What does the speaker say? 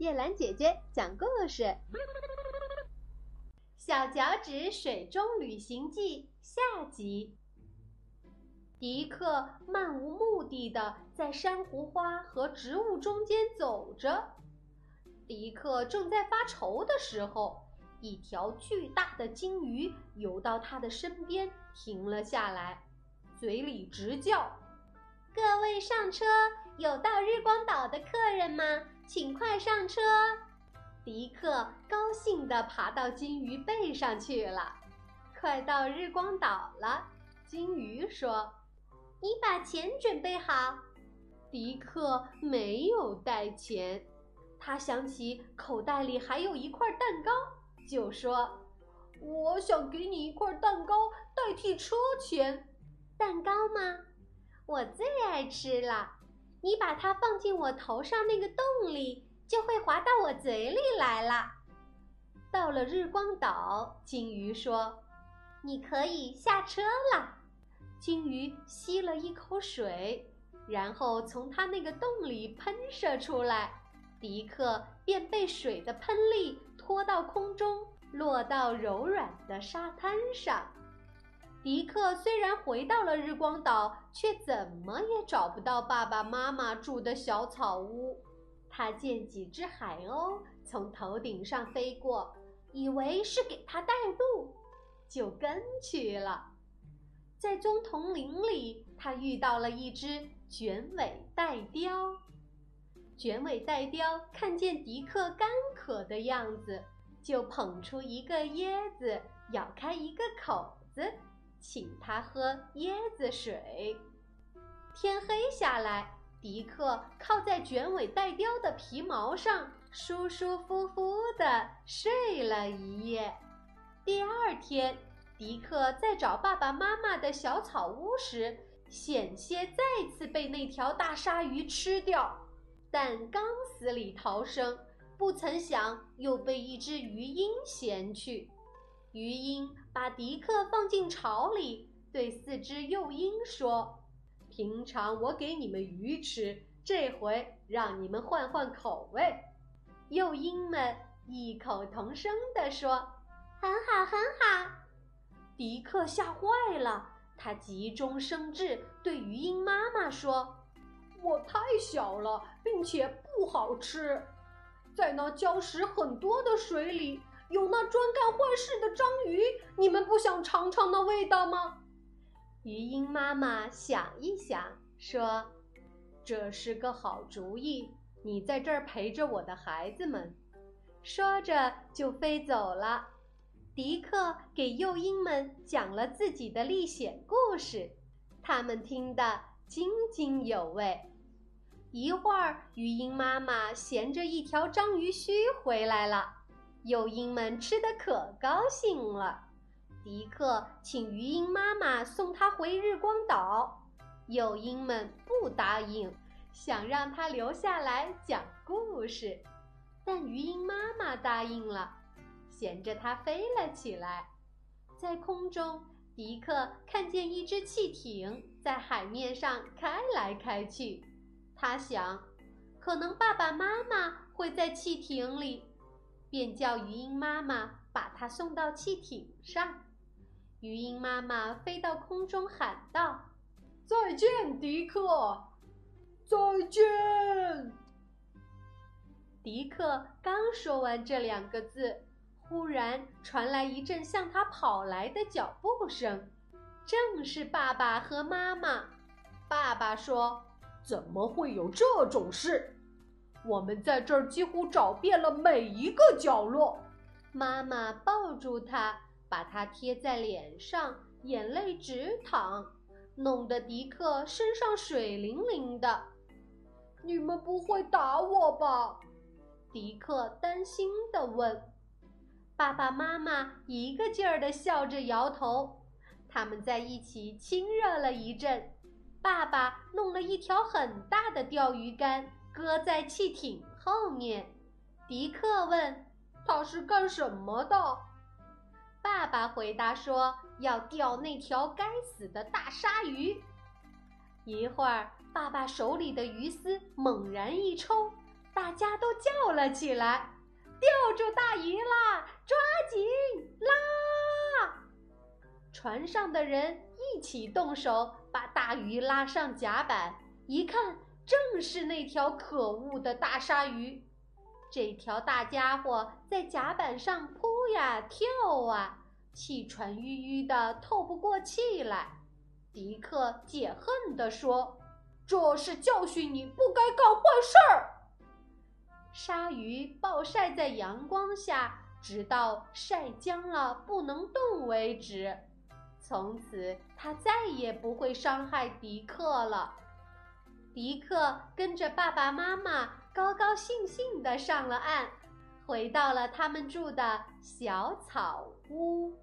叶兰姐姐讲故事，《小脚趾水中旅行记》下集。迪克漫无目的的在珊瑚花和植物中间走着。迪克正在发愁的时候，一条巨大的金鱼游到他的身边，停了下来，嘴里直叫：“各位上车！有到日光岛的客人吗？”请快上车！迪克高兴地爬到金鱼背上去了。快到日光岛了，金鱼说：“你把钱准备好。”迪克没有带钱，他想起口袋里还有一块蛋糕，就说：“我想给你一块蛋糕代替车钱。”蛋糕吗？我最爱吃了。你把它放进我头上那个洞里，就会滑到我嘴里来了。到了日光岛，金鱼说：“你可以下车了。”金鱼吸了一口水，然后从它那个洞里喷射出来，迪克便被水的喷力拖到空中，落到柔软的沙滩上。迪克虽然回到了日光岛，却怎么也找不到爸爸妈妈住的小草屋。他见几只海鸥从头顶上飞过，以为是给他带路，就跟去了。在棕桐林里，他遇到了一只卷尾带貂。卷尾带貂看见迪克干渴的样子，就捧出一个椰子，咬开一个口子。请他喝椰子水。天黑下来，迪克靠在卷尾带雕的皮毛上，舒舒服服地睡了一夜。第二天，迪克在找爸爸妈妈的小草屋时，险些再次被那条大鲨鱼吃掉，但刚死里逃生，不曾想又被一只鱼鹰衔去。鱼鹰把迪克放进巢里，对四只幼鹰说：“平常我给你们鱼吃，这回让你们换换口味。”幼鹰们异口同声地说：“很好，很好。”迪克吓坏了，他急中生智，对鱼鹰妈妈说：“我太小了，并且不好吃，在那礁石很多的水里。”有那专干坏事的章鱼，你们不想尝尝那味道吗？鱼鹰妈妈想一想，说：“这是个好主意，你在这儿陪着我的孩子们。”说着就飞走了。迪克给幼鹰们讲了自己的历险故事，他们听得津津有味。一会儿，鱼鹰妈妈衔着一条章鱼须回来了。幼鹰们吃的可高兴了，迪克请鱼鹰妈妈送他回日光岛，幼鹰们不答应，想让他留下来讲故事，但鱼鹰妈妈答应了，衔着它飞了起来。在空中，迪克看见一只汽艇在海面上开来开去，他想，可能爸爸妈妈会在汽艇里。便叫鱼鹰妈妈把它送到汽艇上。鱼鹰妈妈飞到空中喊道：“再见，迪克！再见！”迪克刚说完这两个字，忽然传来一阵向他跑来的脚步声，正是爸爸和妈妈。爸爸说：“怎么会有这种事？”我们在这儿几乎找遍了每一个角落。妈妈抱住他，把他贴在脸上，眼泪直淌，弄得迪克身上水灵灵的。你们不会打我吧？迪克担心地问。爸爸妈妈一个劲儿地笑着摇头。他们在一起亲热了一阵。爸爸弄了一条很大的钓鱼竿。搁在汽艇后面，迪克问：“他是干什么的？”爸爸回答说：“要钓那条该死的大鲨鱼。”一会儿，爸爸手里的鱼丝猛然一抽，大家都叫了起来：“钓住大鱼啦！抓紧拉！”船上的人一起动手，把大鱼拉上甲板。一看，正是那条可恶的大鲨鱼。这条大家伙在甲板上扑呀跳啊，气喘吁吁的，透不过气来。迪克解恨地说：“这是教训你，不该干坏事儿。”鲨鱼暴晒在阳光下，直到晒僵了不能动为止。从此，它再也不会伤害迪克了。迪克跟着爸爸妈妈高高兴兴地上了岸，回到了他们住的小草屋。